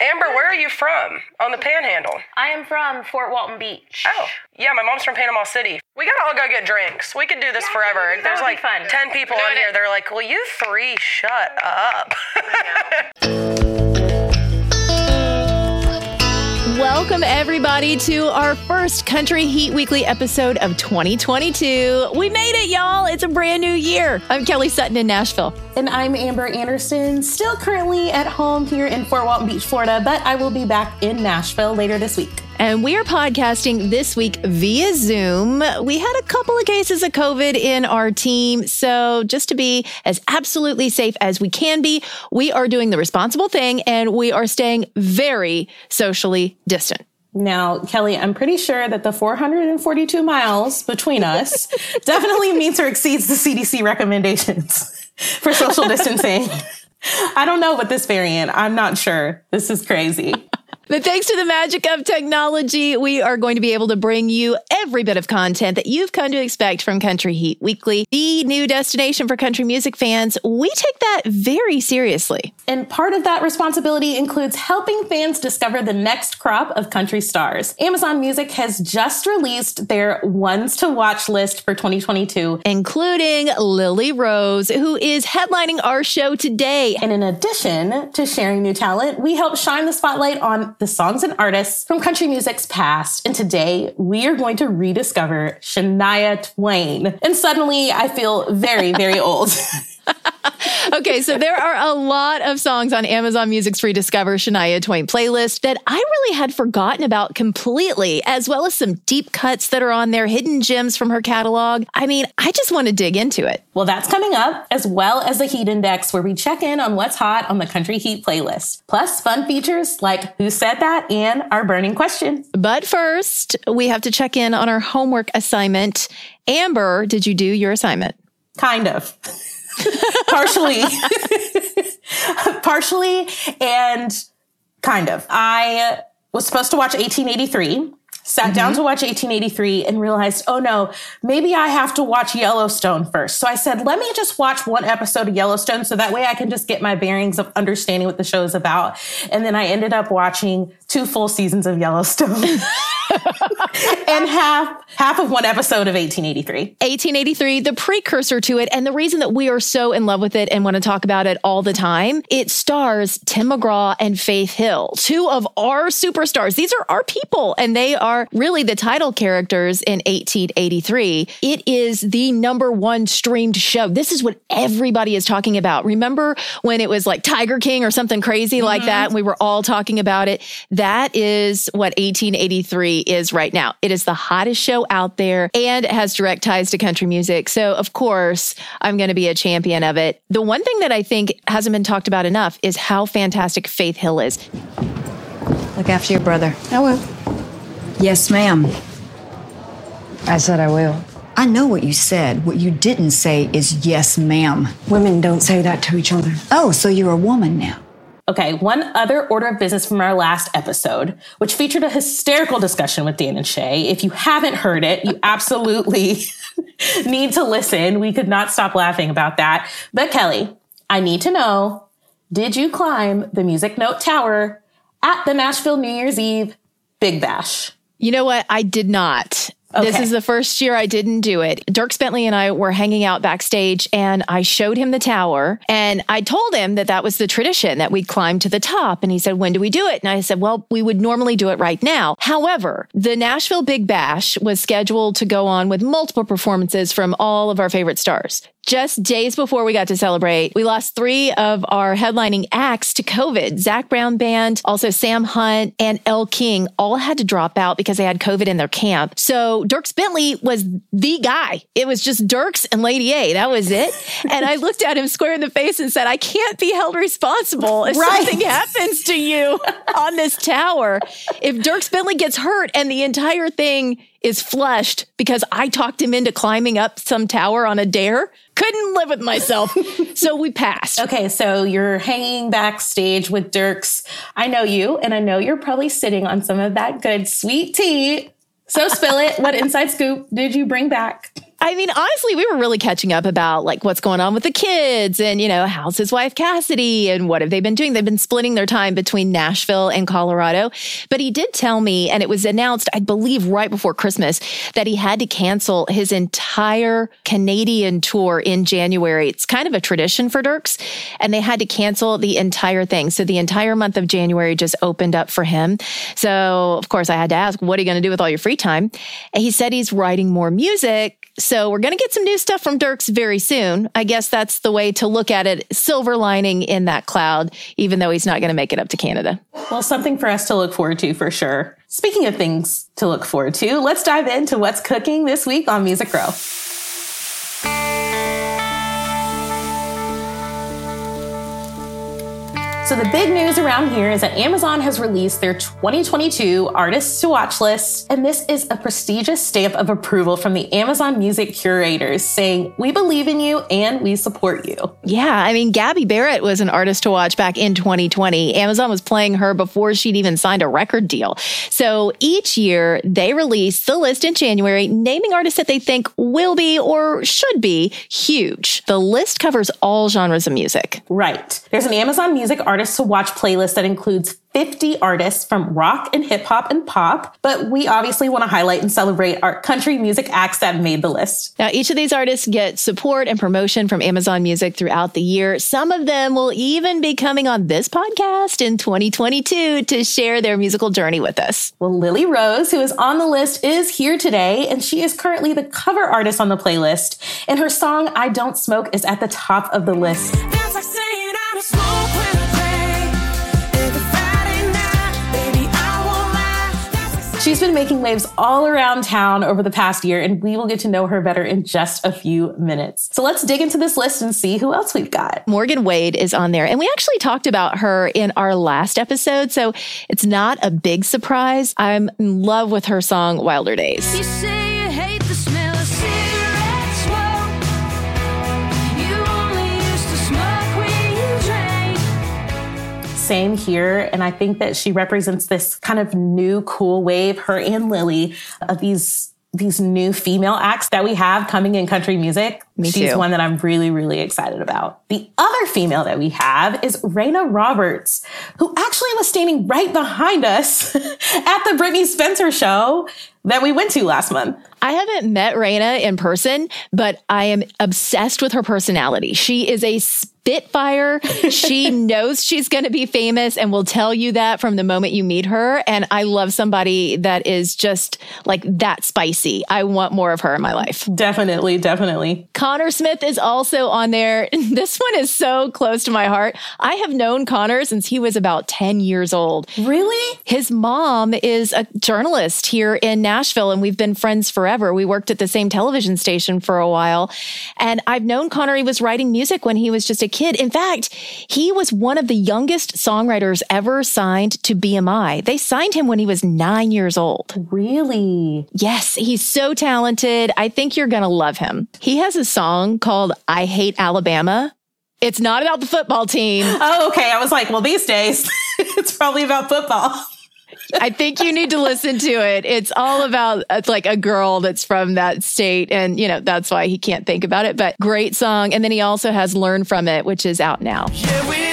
Amber, where are you from on the panhandle? I am from Fort Walton Beach. Oh, yeah, my mom's from Panama City. We gotta all go get drinks. We could do this forever. that There's like fun. 10 people on here. They're like, will you three shut up? Welcome, everybody, to our first Country Heat Weekly episode of 2022. We made it, y'all. It's a brand new year. I'm Kelly Sutton in Nashville. And I'm Amber Anderson, still currently at home here in Fort Walton Beach, Florida, but I will be back in Nashville later this week. And we are podcasting this week via Zoom. We had a couple of cases of COVID in our team. So, just to be as absolutely safe as we can be, we are doing the responsible thing and we are staying very socially distant. Now, Kelly, I'm pretty sure that the 442 miles between us definitely meets or exceeds the CDC recommendations for social distancing. I don't know what this variant, I'm not sure. This is crazy. But thanks to the magic of technology, we are going to be able to bring you every bit of content that you've come to expect from Country Heat Weekly, the new destination for country music fans. We take that very seriously. And part of that responsibility includes helping fans discover the next crop of country stars. Amazon Music has just released their ones to watch list for 2022. including Lily Rose, who is headlining our show today. And in addition to sharing new talent, we help shine the spotlight on the songs and artists from country music's past. And today we are going to rediscover Shania Twain. And suddenly I feel very, very old. Okay, so there are a lot of songs on Amazon Music's Rediscover Shania Twain playlist that I really had forgotten about completely, as well as some deep cuts that are on there, hidden gems from her catalog. I mean, I just want to dig into it. well, that's coming up, as well as the Heat Index, where we check in on what's hot on the Country Heat playlist. Plus, fun features like Who Said That and our burning question. But first, we have to check in on our homework assignment. Amber, did you do your assignment? Kind of. partially. partially and kind of. I was supposed to watch 1883, sat down mm-hmm. to watch 1883 and realized, oh no, maybe I have to watch Yellowstone first. So I said, let me just watch one episode of Yellowstone so that way I can just get my bearings of understanding what the show is about. And then I ended up watching two full seasons of Yellowstone. and half half of one episode of 1883. 1883, the precursor to it, and the reason that we are so in love with it and want to talk about it all the time, it stars Tim McGraw and Faith Hill, two of our superstars. These are our people, and they are really the title characters in 1883. It is the number one streamed show. This is what everybody is talking about. Remember when it was like Tiger King or something crazy like mm-hmm. that, and we were all talking about it? That is what 1883 is right now. It is the hottest show out there and it has direct ties to country music. So, of course, I'm going to be a champion of it. The one thing that I think hasn't been talked about enough is how fantastic Faith Hill is. Look after your brother. I will. Yes, ma'am. I said I will. I know what you said. What you didn't say is yes, ma'am. Women don't say that to each other. Oh, so you're a woman now. Okay, one other order of business from our last episode, which featured a hysterical discussion with Dan and Shay. If you haven't heard it, you absolutely need to listen. We could not stop laughing about that. But Kelly, I need to know did you climb the Music Note Tower at the Nashville New Year's Eve Big Bash? You know what? I did not. This is the first year I didn't do it. Dierks Bentley and I were hanging out backstage and I showed him the tower and I told him that that was the tradition that we'd climb to the top. And he said, when do we do it? And I said, well, we would normally do it right now. However, the Nashville Big Bash was scheduled to go on with multiple performances from all of our favorite stars. Just days before we got to celebrate, we lost three of our headlining acts to COVID. Zac Brown Band, also Sam Hunt and Elle King all had to drop out because they had COVID in their camp. So Dierks Bentley was the guy. It was just Dierks and Lady A. That was it. and I looked at him square in the face and said, I can't be held responsible if Right. something happens to you on this tower. If Dierks Bentley gets hurt and the entire thing is flushed because I talked him into climbing up some tower on a dare, couldn't live with myself. so we passed. Okay, so you're hanging backstage with Dierks. I know you, and I know you're probably sitting on some of that good sweet tea. So spill it. What inside scoop did you bring back? I mean, honestly, we were really catching up about like what's going on with the kids and, you know, how's his wife Cassidy and what have they been doing? They've been splitting their time between Nashville and Colorado. But he did tell me, and it was announced, I believe, right before Christmas, that he had to cancel his entire Canadian tour in January. It's kind of a tradition for Dierks, and they had to cancel the entire thing. So the entire month of January just opened up for him. So, of course, I had to ask, what are you going to do with all your free time? And he said he's writing more music. So we're going to get some new stuff from Dierks very soon. I guess that's the way to look at it. Silver lining in that cloud, even though he's not going to make it up to Canada. Well, something for us to look forward to for sure. Speaking of things to look forward to, let's dive into what's cooking this week on Music Row. So the big news around here is that Amazon has released their 2022 artists to watch list, and this is a prestigious stamp of approval from the Amazon Music curators saying, "We believe in you and we support you." Yeah, I mean, Gabby Barrett was an artist to watch back in 2020. Amazon was playing her before she'd even signed a record deal. So each year they release the list in January, naming artists that they think will be or should be huge. The list covers all genres of music. Right. There's an Amazon Music artists to watch playlist that includes 50 artists from rock and hip hop and pop, but we obviously want to highlight and celebrate our country music acts that made the list. Now, each of these artists get support and promotion from Amazon Music throughout the year. Some of them will even be coming on this podcast in 2022 to share their musical journey with us. Well, Lily Rose, who is on the list, is here today, and she is currently the cover artist on the playlist. And her song, I Don't Smoke, is at the top of the list. She's been making waves all around town over the past year, and we will get to know her better in just a few minutes. So let's dig into this list and see who else we've got. Morgan Wade is on there, and we actually talked about her in our last episode, so it's not a big surprise. I'm in love with her song Wilder Days. Same here. And I think that she represents this kind of new cool wave, her and Lily, of these these new female acts that we have coming in country music. Me She's too. one that I'm really, really excited about. The other female that we have is Reyna Roberts, who actually was standing right behind us at the Brittney Spencer show that we went to last month. I haven't met Raina in person, but I am obsessed with her personality. She is a spitfire. she knows she's going to be famous and will tell you that from the moment you meet her. And I love somebody that is just like that spicy. I want more of her in my life. Definitely, definitely. Conner Smith is also on there. This one is so close to my heart. I have known Conner since he was about 10 years old. Really? His mom is a journalist here in Nashville, and we've been friends forever. We worked at the same television station for a while. And I've known Conner, he was writing music when he was just a kid. In fact, he was one of the youngest songwriters ever signed to BMI. They signed him when he was nine years old. Really? Yes, he's so talented. I think you're going to love him. He has a song called I Hate Alabama. It's not about the football team. Oh, okay. I was like, well, these days it's probably about football. I think you need to listen to it. It's all about it's like a girl that's from that state. And, you know, that's why he can't think about it. But great song. And then he also has Learn From It, which is out now. Yeah, we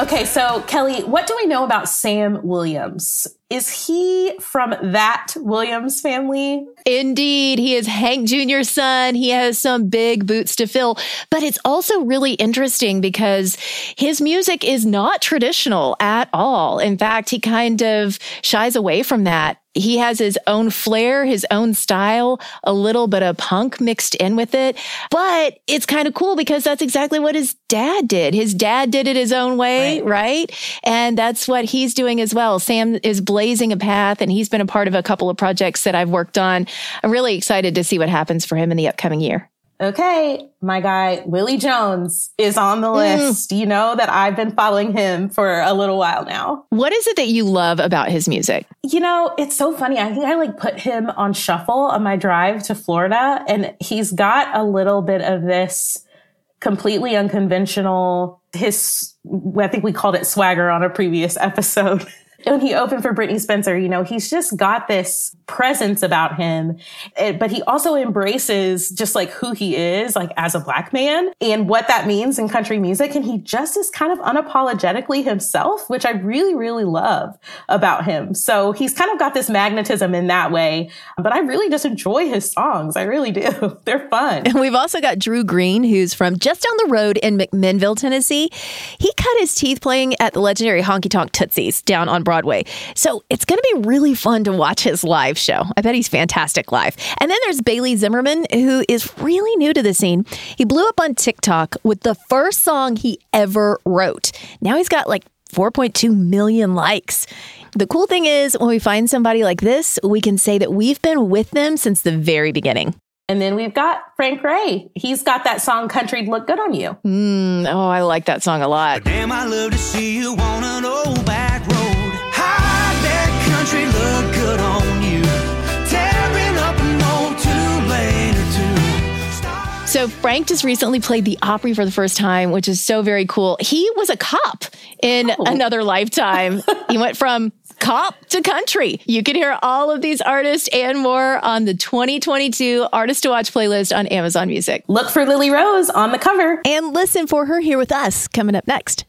Okay, so Kelly, what do we know about Sam Williams? Is he from that Williams family? Indeed, he is Hank Jr.'s son. He has some big boots to fill, but it's also really interesting because his music is not traditional at all. In fact, he kind of shies away from that. He has his own flair, his own style, a little bit of punk mixed in with it. But it's kind of cool because that's exactly what his dad did. His dad did it his own way, right? And that's what he's doing as well. Sam is blazing a path and he's been a part of a couple of projects that I've worked on. I'm really excited to see what happens for him in the upcoming year. Okay, my guy Willie Jones is on the mm. list. You know that I've been following him for a little while now. What is it that you love about his music? You know, it's so funny. I think I like put him on shuffle on my drive to Florida, and he's got a little bit of this completely unconventional, his, I think we called it swagger on a previous episode. when he opened for Brittney Spencer, you know, he's just got this presence about him, eh, but he also embraces just like who he is, like as a black man and what that means in country music. And he just is kind of unapologetically himself, which I really, really love about him. So he's kind of got this magnetism in that way, but I really just enjoy his songs. I really do. They're fun. And we've also got Drew Green, who's from just down the road in McMinnville, Tennessee. He cut his teeth playing at the legendary Honky Tonk Tootsies down on Broadway. So it's going to be really fun to watch his live show. I bet he's fantastic live. And then there's Bailey Zimmerman, who is really new to the scene. He blew up on TikTok with the first song he ever wrote. Now he's got like 4.2 million likes. The cool thing is, when we find somebody like this, we can say that we've been with them since the very beginning. And then we've got Frank Ray. He's got that song Country Look Good on You. Mm, oh, I like that song a lot. Damn, I love to see you on an old back road. How that country look So Frank just recently played the Opry for the first time, which is so very cool. He was a cop in oh. another lifetime. he went from cop to country. You can hear all of these artists and more on the 2022 Artist to Watch playlist on Amazon Music. Look for Lily Rose on the cover. And listen for her here with us coming up next.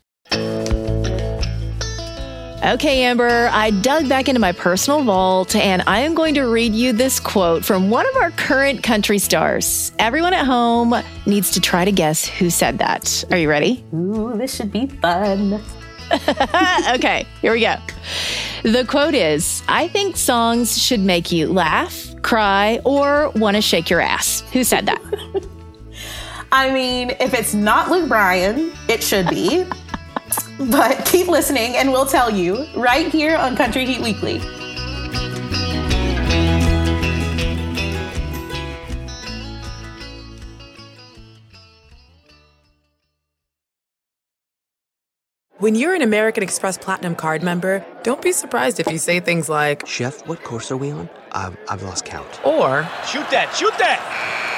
Okay, Amber, I dug back into my personal vault and I am going to read you this quote from one of our current country stars. Everyone at home needs to try to guess who said that. Are you ready? Ooh, this should be fun. okay, here we go. The quote is I think songs should make you laugh, cry, or want to shake your ass. Who said that? I mean, if it's not Luke Bryan, it should be. but keep listening and we'll tell you right here on Country Heat Weekly. When you're an American Express Platinum card member, don't be surprised if you say things like, Chef, what course are we on? I've, I've lost count. or, Shoot that, shoot that!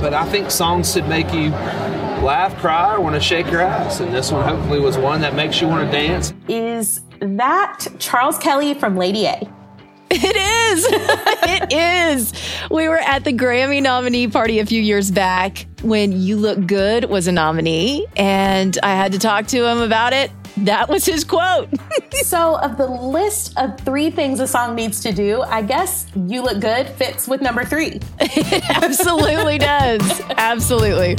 But I think songs should make you laugh, cry, or want to shake your ass. And this one hopefully was one that makes you want to dance. Is that Charles Kelly from Lady A? It is. it is. We were at the Grammy nominee party a few years back when You Look Good was a nominee, and I had to talk to him about it. That was his quote. So, of the list of three things a song needs to do, I guess You Look Good fits with number three. it absolutely does. Absolutely.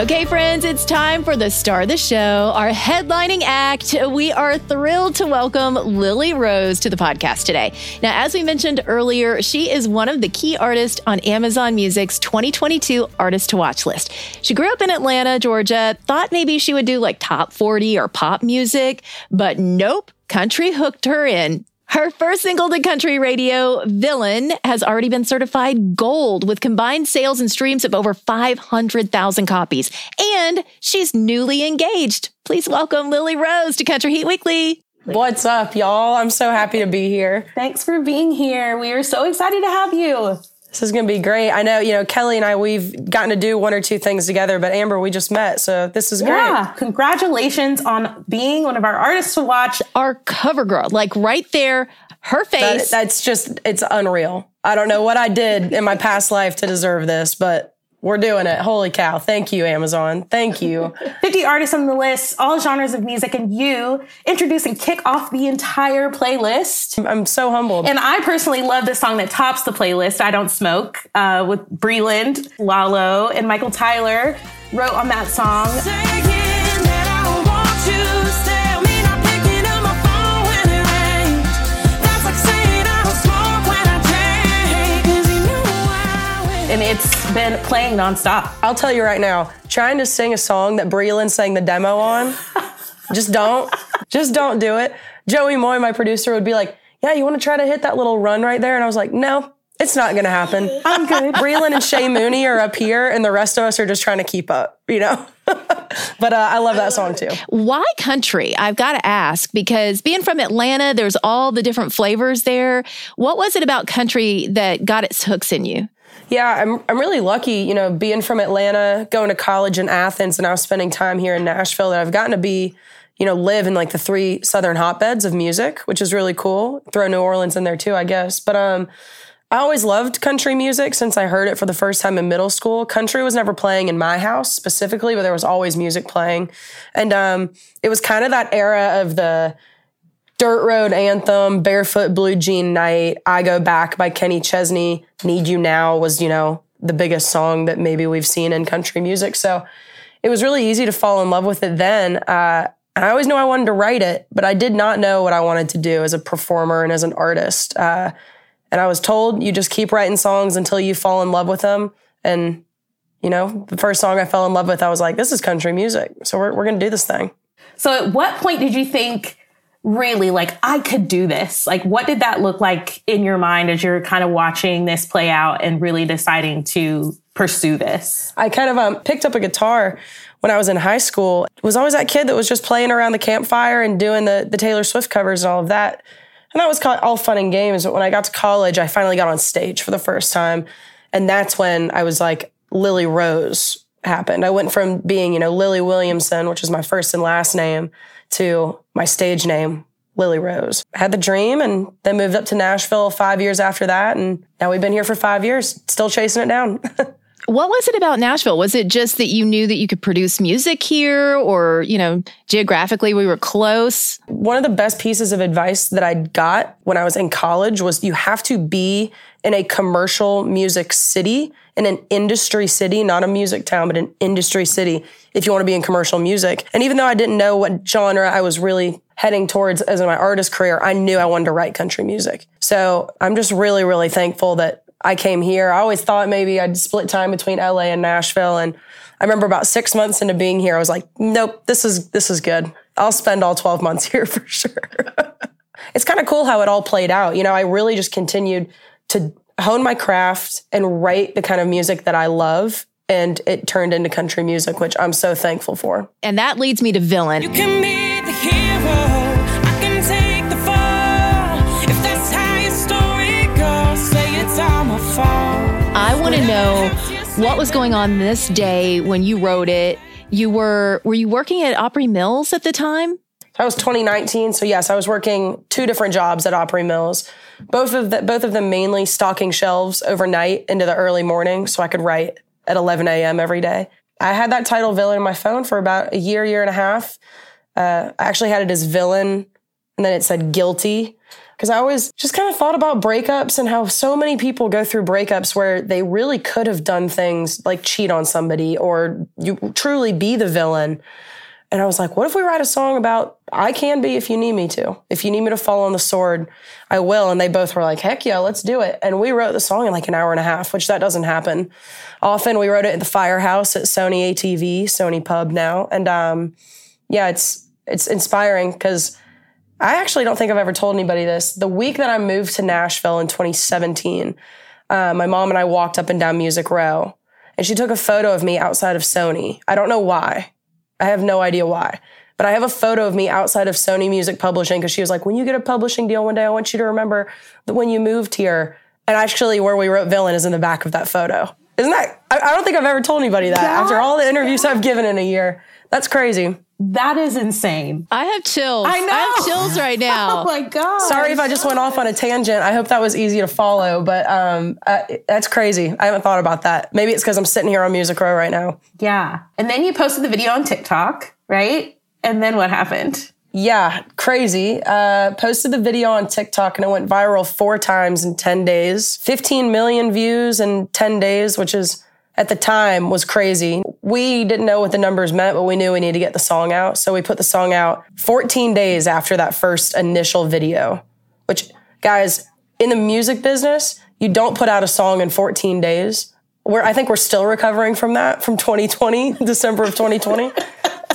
Okay, friends, it's time for the star of the show, our headlining act. We are thrilled to welcome Lily Rose to the podcast today. Now, as we mentioned earlier, she is one of the key artists on Amazon Music's 2022 Artist to Watch list. She grew up in Atlanta, Georgia, thought maybe she would do like top 40 or pop music, but nope, country hooked her in. Her first single to country radio, Villain, has already been certified gold with combined sales and streams of over 500,000 copies. And she's newly engaged. Please welcome Lily Rose to Country Heat Weekly. What's up, y'all? I'm so happy to be here. Thanks for being here. We are so excited to have you. This is going to be great. I know, you know, Kelly and I, we've gotten to do one or two things together, but Amber, we just met. So this is great. Yeah, congratulations on being one of our artists to watch. Our cover girl, like right there, her That- face. that's just, it's unreal. I don't know what I did in my past life to deserve this, but we're doing it. Holy cow. Thank you, Amazon. Thank you. 50 artists on the list, all genres of music, and you introduce and kick off the entire playlist. I'm so humbled. And I personally love the song that tops the playlist, I Don't Smoke, uh, with Breland, Lalo, and Michael Tyler wrote on that song. It's been playing nonstop. I'll tell you right now, trying to sing a song that Breland sang the demo on, just don't. Just don't do it. Joey Moi, my producer, would be like, Yeah, you want to try to hit that little run right there? And I was like, No, it's not going to happen. I'm good. Breland and Shay Mooney are up here, and the rest of us are just trying to keep up, you know? but uh, I love that song too. Why country? I've got to ask because being from Atlanta, there's all the different flavors there. What was it about country that got its hooks in you? Yeah, I'm I'm really lucky, you know, being from Atlanta, going to college in Athens, and now spending time here in Nashville. That I've gotten to be, you know, live in like the three southern hotbeds of music, which is really cool. Throw New Orleans in there too, I guess. But um, I always loved country music since I heard it for the first time in middle school. Country was never playing in my house specifically, but there was always music playing, and um, it was kind of that era of the Dirt Road Anthem, Barefoot Blue Jean Night, I Go Back by Kenny Chesney, Need You Now was, you know, the biggest song that maybe we've seen in country music. So it was really easy to fall in love with it then. Uh, and I always knew I wanted to write it, but I did not know what I wanted to do as a performer and as an artist. Uh, and I was told you just keep writing songs until you fall in love with them. And, you know, the first song I fell in love with, I was like, this is country music. So we're, we're going to do this thing. So at what point did you think really like I could do this? Like what did that look like in your mind as you're kind of watching this play out and really deciding to pursue this? I kind of um, picked up a guitar when I was in high school. Was always that kid that was just playing around the campfire and doing the the Taylor Swift covers and all of that. And that was all fun and games. But when I got to college, I finally got on stage for the first time. And that's when I was like, Lily Rose happened. I went from being, you know, Lily Williamson, which is my first and last name, to my stage name, Lily Rose. Had the dream and then moved up to Nashville five years after that. And now we've been here for five years, still chasing it down. What was it about Nashville? Was it just that you knew that you could produce music here or, you know, geographically we were close? One of the best pieces of advice that I got when I was in college was you have to be in a commercial music city, in an industry city, not a music town, but an industry city if you want to be in commercial music. And even though I didn't know what genre I was really heading towards as in my artist career, I knew I wanted to write country music. So I'm just really, really thankful that I came here. I always thought maybe I'd split time between LA and Nashville. And I remember about six months into being here, I was like, nope, this is this is good. I'll spend all 12 months here for sure. it's kind of cool how it all played out. You know, I really just continued to hone my craft and write the kind of music that I love. And it turned into country music, which I'm so thankful for. And that leads me to Villain. You can be the hero. I can take the fall. If that's how your story goes, say it's all my fault. I want to know what was going on this day when you wrote it. You were were you working at Opry Mills at the time? That was 2019. So yes, I was working two different jobs at Opry Mills. Both of the, both of them mainly stocking shelves overnight into the early morning, so I could write at 11 a.m. every day. I had that title villain in my phone for about a year, year and a half. Uh, I actually had it as villain, and then it said guilty because I always just kind of thought about breakups and how so many people go through breakups where they really could have done things like cheat on somebody or you truly be the villain. And I was like, what if we write a song about I can be if you need me to? If you need me to fall on the sword, I will. And they both were like, heck yeah, let's do it. And we wrote the song in like an hour and a half, which that doesn't happen. Often we wrote it at the firehouse at Sony ATV, Sony Pub now. And um, yeah, it's it's inspiring because I actually don't think I've ever told anybody this. The week that I moved to Nashville in 2017, uh, my mom and I walked up and down Music Row, and she took a photo of me outside of Sony. I don't know why. I have no idea why. But I have a photo of me outside of Sony Music Publishing because she was like, when you get a publishing deal one day, I want you to remember that when you moved here. And actually, where we wrote Villain is in the back of that photo. Isn't that? I, I don't think I've ever told anybody that, That- after all the interviews I've given in a year. That's crazy. That is insane. I have chills. I know. I have chills right now. Oh my god. Sorry if I just went off on a tangent. I hope that was easy to follow, but um, uh, that's crazy. I haven't thought about that. Maybe it's because I'm sitting here on Music Row right now. Yeah. And then you posted the video on TikTok, right? And then what happened? Yeah, crazy. Uh, posted the video on TikTok and it went viral four times in 10 days. 15 million views in 10 days, which is at the time was crazy. We didn't know what the numbers meant, but we knew we needed to get the song out. So we put the song out 14 days after that first initial video, which, guys, in the music business, you don't put out a song in 14 days we're I think we're still recovering from that from 2020, December of 2020.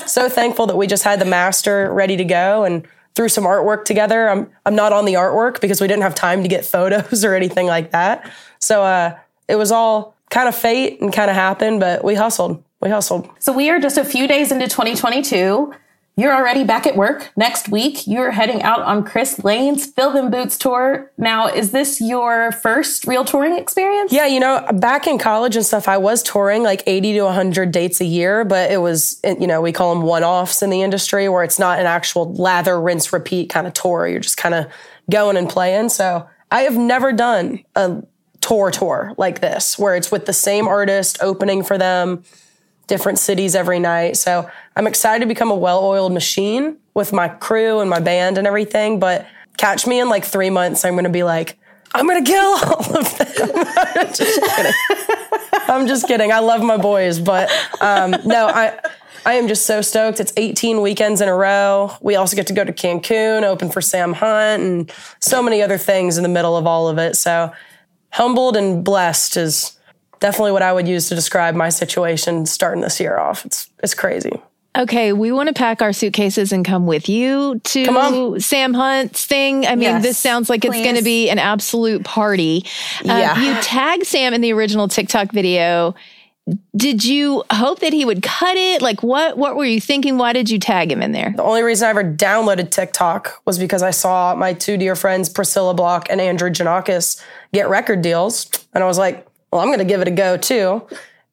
so thankful that we just had the master ready to go and threw some artwork together. I'm I'm not on the artwork because we didn't have time to get photos or anything like that. So uh, it was all kind of fate and kind of happened, but we hustled. We hustled. So we are just a few days into 2022. You're already back at work. Next week, you're heading out on Chris Lane's Fill Them Boots tour. Now, is this your first real touring experience? Yeah, you know, back in college and stuff, I was touring like 80 to 100 dates a year, but it was, you know, we call them one offs in the industry where it's not an actual lather, rinse, repeat kind of tour. You're just kind of going and playing. So I have never done a tour tour like this where it's with the same artist opening for them different cities every night. So I'm excited to become a well oiled machine with my crew and my band and everything. But catch me in like three months, I'm going to be like, I'm to kill all of them. just kidding. I'm just kidding. I love my boys. But um, no, I. I am just so stoked. It's 18 weekends in a row. We also get to go to Cancun, open for Sam Hunt, and so many other things in the middle of all of it. So humbled and blessed is definitely what I would use to describe my situation starting this year off. It's it's crazy. Okay, we want to pack our suitcases and come with you to Sam Hunt's thing. I mean, Yes, this sounds like it's going to be an absolute party. Um, Yeah. You tag Sam in the original TikTok video. Did you hope that he would cut it? Like, what what were you thinking? Why did you tag him in there? The only reason I ever downloaded TikTok was because I saw my two dear friends Priscilla Block and Andrew Jannakos get record deals, and I was like, well, I'm going to give it a go too.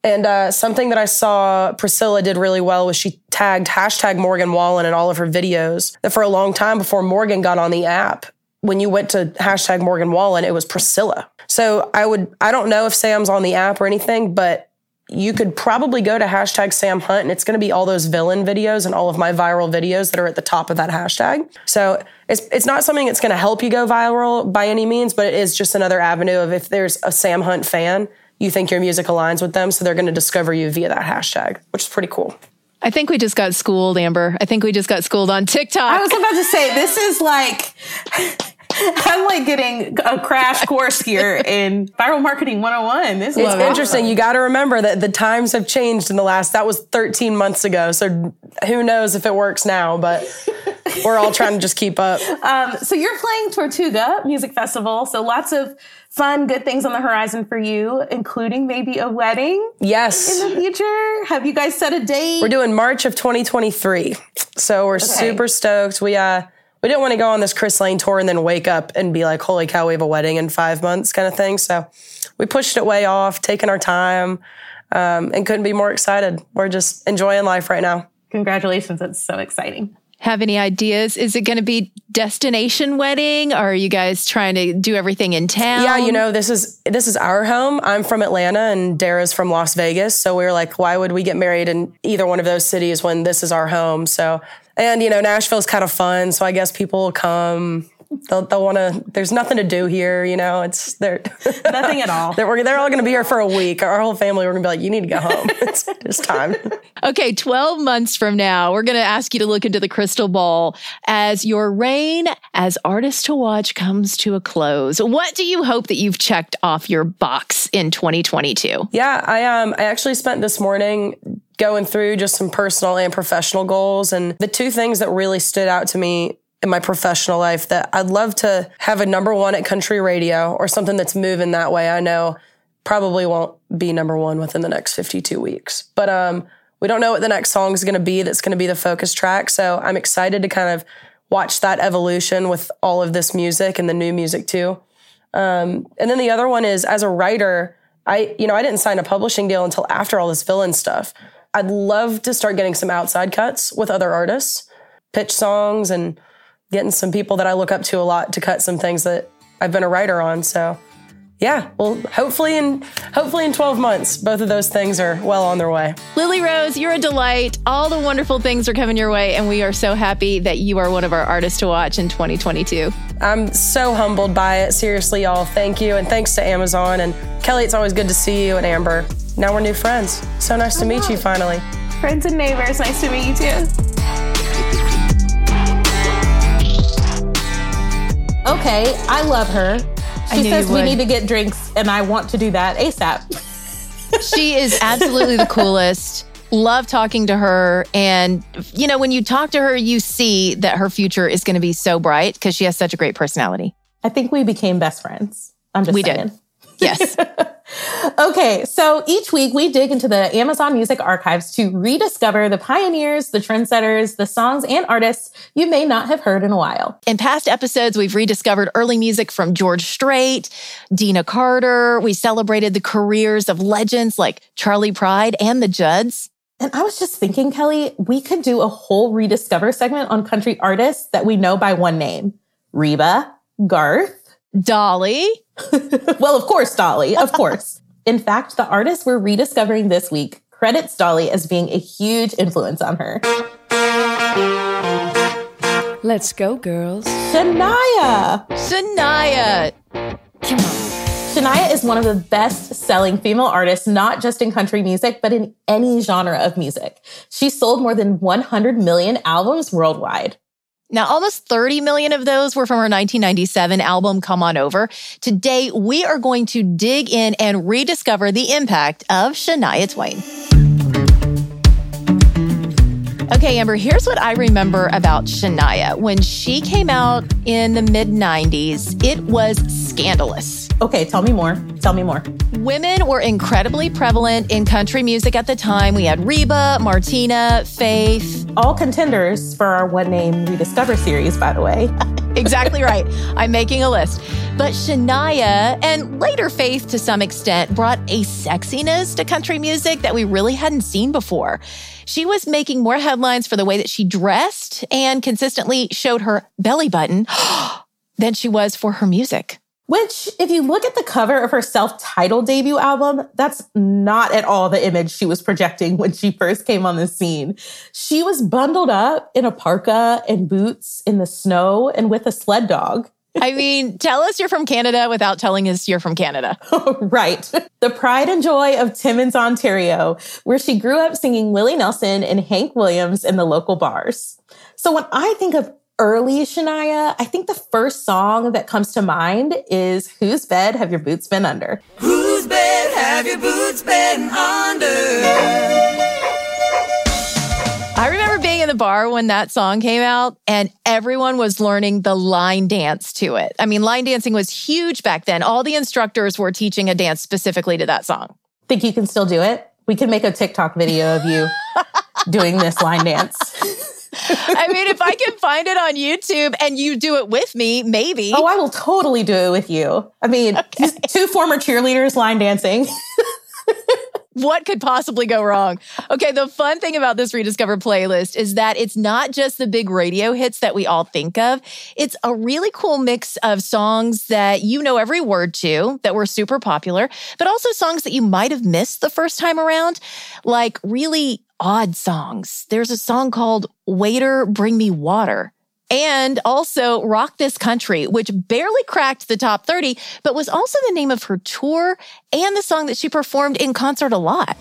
And uh, something that I saw Priscilla did really well was she tagged hashtag Morgan Wallen in all of her videos. That for a long time before Morgan got on the app, when you went to hashtag Morgan Wallen, it was Priscilla. So I would, I don't know if Sam's on the app or anything, but you could probably go to hashtag Sam Hunt and it's going to be all those villain videos and all of my viral videos that are at the top of that hashtag. So it's, it's not something that's going to help you go viral by any means, but it is just another avenue of if there's a Sam Hunt fan, you think your music aligns with them. So they're going to discover you via that hashtag, which is pretty cool. I think we just got schooled, Amber. I think we just got schooled on TikTok. I was about to say, this is like, I'm like getting a crash course here in viral marketing 101. This is It's awesome. interesting. You got to remember that the times have changed in the last, that was 13 months ago. So who knows if it works now, but we're all trying to just keep up. Um, so you're playing Tortuga Music Festival. So lots of fun, good things on the horizon for you, including maybe a wedding Yes. in the future. Have you guys set a date? We're doing March of 2023. So we're super stoked. We uh we didn't want to go on this Chris Lane tour and then wake up and be like, holy cow, we have a wedding in five months kind of thing. So we pushed it way off, taking our time, um, and couldn't be more excited. We're just enjoying life right now. Congratulations. It's so exciting. Have any ideas? Is it going to be destination wedding? Or are you guys trying to do everything in town? Yeah, you know, this is this is our home. I'm from Atlanta and Dara's from Las Vegas. So we were like, why would we get married in either one of those cities when this is our home? So and you know, Nashville's kind of fun. So I guess people will come. They'll, they'll want to. There's nothing to do here, you know. It's they're Nothing at all. they're, they're all going to be here for a week. Our whole family, we're going to be like, you need to go home. it's, it's time. Okay, 12 months from now, we're going to ask you to look into the crystal ball as your reign as artist to watch comes to a close. What do you hope that you've checked off your box in 2022? Yeah, I um I actually spent this morning going through just some personal and professional goals and the two things that really stood out to me in my professional life that I'd love to have a number 1 at country radio or something that's moving that way. I know probably won't be number 1 within the next 52 weeks. But um we don't know what the next song is going to be that's going to be the focus track, so I'm excited to kind of watch that evolution with all of this music and the new music too. Um, and then the other one is as a writer, I you know I didn't sign a publishing deal until after all this villain stuff. I'd love to start getting some outside cuts with other artists, pitch songs, and getting some people that I look up to a lot to cut some things that I've been a writer on. So yeah, well, hopefully in hopefully in 12 months, both of those things are well on their way. Lily Rose, you're a delight. All the wonderful things are coming your way, and we are so happy that you are one of our artists to watch in 2022. I'm so humbled by it. Seriously, y'all, thank you. And thanks to Amazon. And Kelly, it's always good to see you and Amber. Now we're new friends. So nice to meet you finally. Friends and neighbors, nice to meet you too. Okay, I love her. She says we would. need to get drinks, and I want to do that ASAP. she is absolutely the coolest. Love talking to her. And, you know, when you talk to her, you see that her future is going to be so bright because she has such a great personality. I think we became best friends. I'm just We saying. did. Yes. Okay, so each week we dig into the Amazon Music archives to rediscover the pioneers, the trendsetters, the songs and artists you may not have heard in a while. In past episodes, we've rediscovered early music from George Strait, Deana Carter. We celebrated the careers of legends like Charley Pride and the Judds. And I was just thinking, Kelly, we could do a whole rediscover segment on country artists that we know by one name Reba, Garth, Dolly. well, of course, Dolly, of course. In fact, the artist we're rediscovering this week credits Dolly as being a huge influence on her. Let's go, girls. Shania! Shania. Come on. Shania is one of the best selling female artists, not just in country music, but in any genre of music. She sold more than 100 million albums worldwide. Now, almost 30 million of those were from her 1997 album, Come On Over. Today, we are going to dig in and rediscover the impact of Shania Twain. Okay, Amber, here's what I remember about Shania. When she came out in the mid 90s, it was scandalous. Okay, tell me more. Tell me more. Women were incredibly prevalent in country music at the time. We had Reba, Martina, Faith. All contenders for our One Name Rediscover series, by the way. exactly right. I'm making a list. But Shania and later Faith to some extent brought a sexiness to country music that we really hadn't seen before. She was making more headlines for the way that she dressed and consistently showed her belly button than she was for her music. Which, if you look at the cover of her self titled debut album, that's not at all the image she was projecting when she first came on the scene. She was bundled up in a parka and boots in the snow and with a sled dog. I mean, tell us you're from Canada without telling us you're from Canada. right. The pride and joy of Timmins, Ontario, where she grew up singing Willie Nelson and Hank Williams in the local bars. So when I think of early Shania, I think the first song that comes to mind is Whose Bed Have Your Boots Been Under? Whose bed have your boots been under? I remember being in the bar when that song came out and everyone was learning the line dance to it. I mean, line dancing was huge back then. All the instructors were teaching a dance specifically to that song. Think you can still do it? We can make a TikTok video of you doing this line dance. I mean, if I can find it on YouTube and you do it with me, maybe. Oh, I will totally do it with you. I mean, okay. two former cheerleaders line dancing. what could possibly go wrong? Okay, the fun thing about this Rediscover playlist is that it's not just the big radio hits that we all think of. It's a really cool mix of songs that you know every word to, that were super popular, but also songs that you might have missed the first time around, like really odd songs. There's a song called Waiter, Bring Me Water. And also Rock This Country, which barely cracked the top 30, but was also the name of her tour and the song that she performed in concert a lot.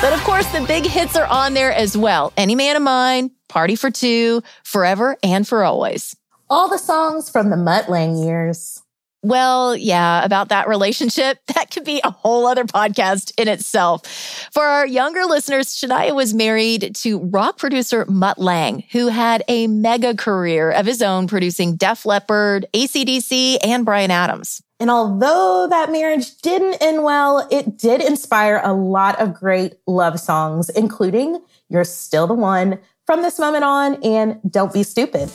But of course, the big hits are on there as well. Any Man of Mine, Party for Two, Forever and for Always. All the songs from the Mutt Lange years. Well, yeah, about that relationship, that could be a whole other podcast in itself. For our younger listeners, Shania was married to rock producer Mutt Lange, who had a mega career of his own producing Def Leppard, ACDC, and Bryan Adams. And although that marriage didn't end well, it did inspire a lot of great love songs, including You're Still the One, From This Moment On, and Don't Be Stupid.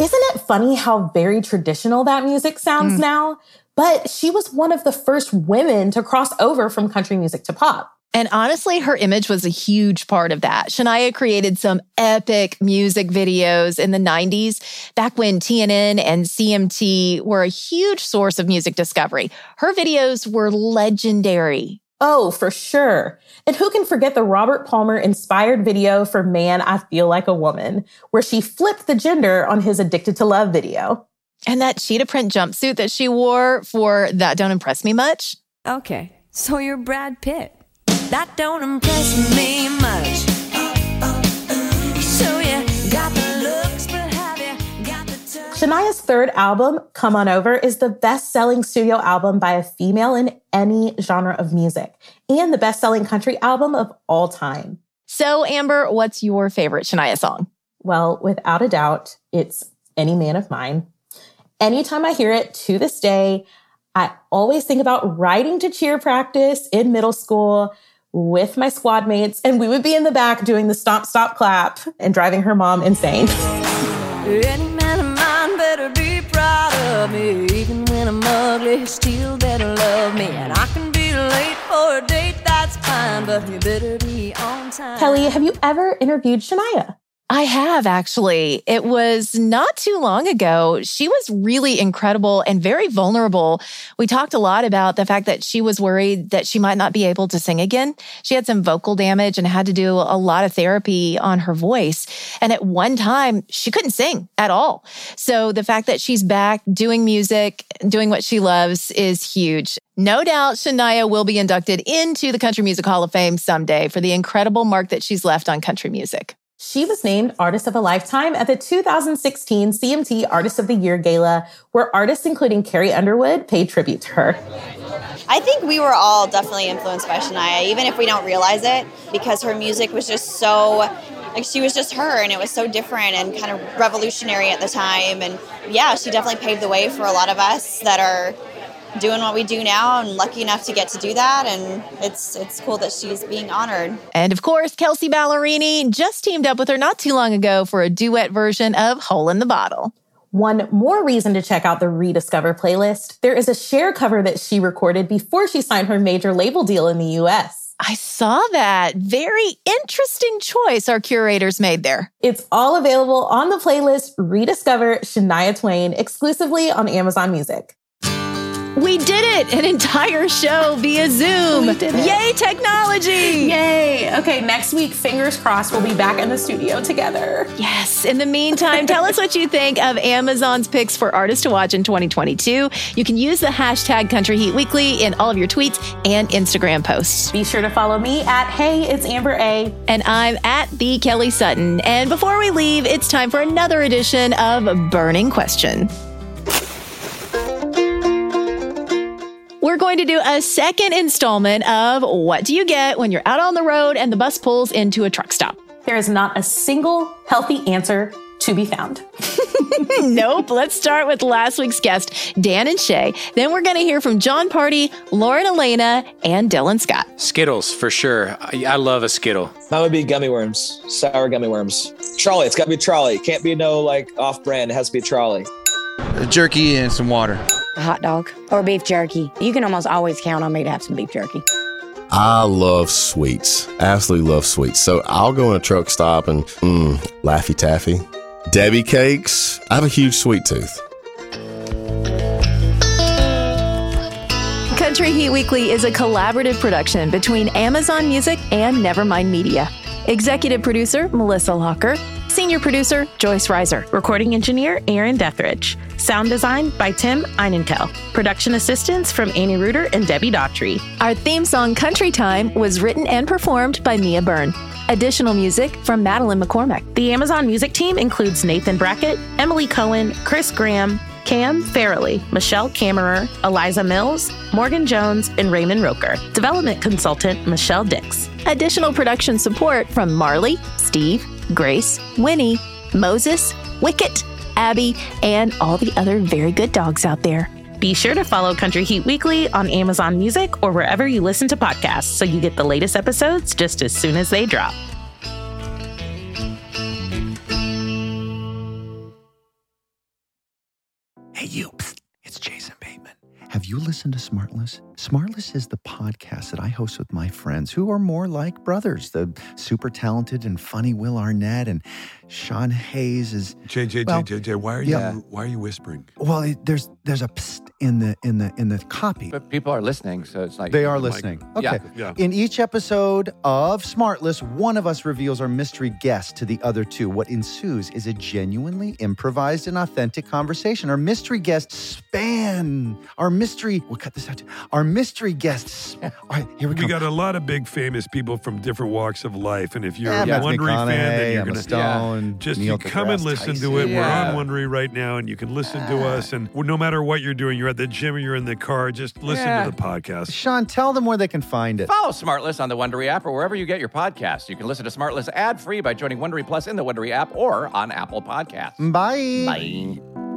Isn't it funny how very traditional that music sounds mm. now? But she was one of the first women to cross over from country music to pop. And honestly, her image was a huge part of that. Shania created some epic music videos in the 90s, back when TNN and CMT were a huge source of music discovery. Her videos were legendary. Oh, for sure. And who can forget the Robert Palmer inspired video for Man, I Feel Like a Woman, where she flipped the gender on his Addicted to Love video. And that cheetah print jumpsuit that she wore for That Don't Impress Me Much. Okay, so you're Brad Pitt. that don't impress me much. Touch? Third album, Come On Over, is the best selling studio album by a female in any genre of music and the best selling country album of all time. So, Amber, what's your favorite Shania song? Well, without a doubt, it's Any Man of Mine. Anytime I hear it to this day, I always think about riding to cheer practice in middle school with my squad mates, and we would be in the back doing the stomp, stop, clap and driving her mom insane. Me. Even when I'm ugly, still better love me. And I can be late for a date, that's fine, but you better be on time. Kelly, have you ever interviewed Shania? I have actually. It was not too long ago. She was really incredible and very vulnerable. We talked a lot about the fact that she was worried that she might not be able to sing again. She had some vocal damage and had to do a lot of therapy on her voice. And at one time, she couldn't sing at all. So the fact that she's back doing music, doing what she loves is huge. No doubt Shania will be inducted into the Country Music Hall of Fame someday for the incredible mark that she's left on country music. She was named Artist of a Lifetime at the 2016 CMT Artist of the Year Gala, where artists including Carrie Underwood paid tribute to her. I think we were all definitely influenced by Shania, even if we don't realize it, because her music was just so like she was just her and it was so different and kind of revolutionary at the time and yeah she definitely paved the way for a lot of us that are doing what we do now and lucky enough to get to do that and it's it's cool that she's being honored And of course, Kelsea Ballerini just teamed up with her not too long ago for a duet version of Hole in the Bottle. One more reason to check out the Rediscover playlist there is a share cover that she recorded before she signed her major label deal in the US. I saw that. Very interesting choice our curators made there. It's all available on the playlist Rediscover Shania Twain exclusively on Amazon Music. We did it! An entire show via Zoom. We did it. Yay, technology! Yay! Okay, next week, fingers crossed, we'll be back in the studio together. Yes. In the meantime, tell us what you think of Amazon's picks for artists to watch in 2022. You can use the hashtag Country Heat Weekly in all of your tweets and Instagram posts. Be sure to follow me at Hey, it's Amber A. And I'm at the Kelly Sutton. And before we leave, it's time for another edition of Burning Question. Going to do a second installment of What Do You Get When You're Out on the Road and the Bus Pulls into a Truck Stop? There is not a single healthy answer to be found. nope. Let's start with last week's guest, Dan and Shay. Then we're going to hear from Jon Pardi, Lauren Alaina, and Dylan Scott. Skittles, for sure. I, I love a Skittle. That would be gummy worms, sour gummy worms. Trolli, it's got to be Trolli. Can't be no like off brand. It has to be Trolli. jerky and some water. A hot dog or beef jerky. You can almost always count on me to have some beef jerky. I love sweets. Absolutely love sweets. So I'll go in a truck stop and mm, Laffy Taffy. Debbie cakes. I have a huge sweet tooth. Country Heat Weekly is a collaborative production between Amazon Music and Nevermind Media. Executive producer Melissa Locker. Senior producer Joyce Reiser. Recording engineer Aaron Dethridge. Sound design by Tim Einenkel. Production assistance from Annie Reuter and Debbie Daughtry. Our theme song Country Time was written and performed by Mia Byrne. Additional music from Madeline McCormack. The Amazon music team includes Nathan Brackett, Emily Cohen, Chris Graham, Cam Farrelly, Michelle Kammerer, Eliza Mills, Morgan Jones, and Raymond Roker. Development consultant Michelle Dix. Additional production support from Marley, Steve, Grace, Winnie, Moses, Wicket, Abby, and all the other very good dogs out there. Be sure to follow Country Heat Weekly on Amazon Music or wherever you listen to podcasts so you get the latest episodes just as soon as they drop. You. It's Jason Bateman. Have you listened to Smartless? Smartless is the podcast that I host with my friends who are more like brothers. The super talented and funny Will Arnett and Sean Hayes is. JJ, well, JJ, why are yeah. you why are you whispering? Well, it, there's there's a psst in the in the in the copy. But people are listening, so it's like They are like- listening. Okay. Yeah. In each episode of Smartless, one of us reveals our mystery guest to the other two. What ensues is a genuinely improvised and authentic conversation. Our mystery guests span. Our mystery. We'll cut this out. Too. Our mystery guests. All right, here we go. We got a lot of big famous people from different walks of life, and if you're Yeah, a Matthew Wondery fan, then you're Emma gonna Stone, just Neil you come and deGrasse listen to it. Yeah. We're on Wondery right now, and you can listen to ah. us. And no matter what you're doing, you're at the gym or you're in the car, just listen Yeah. to the podcast. Sean, tell them where they can find it. Follow Smartless on the Wondery app or wherever you get your podcasts. You can listen to Smartless ad free by joining Wondery Plus in the Wondery app or on Apple Podcasts. Bye. Bye.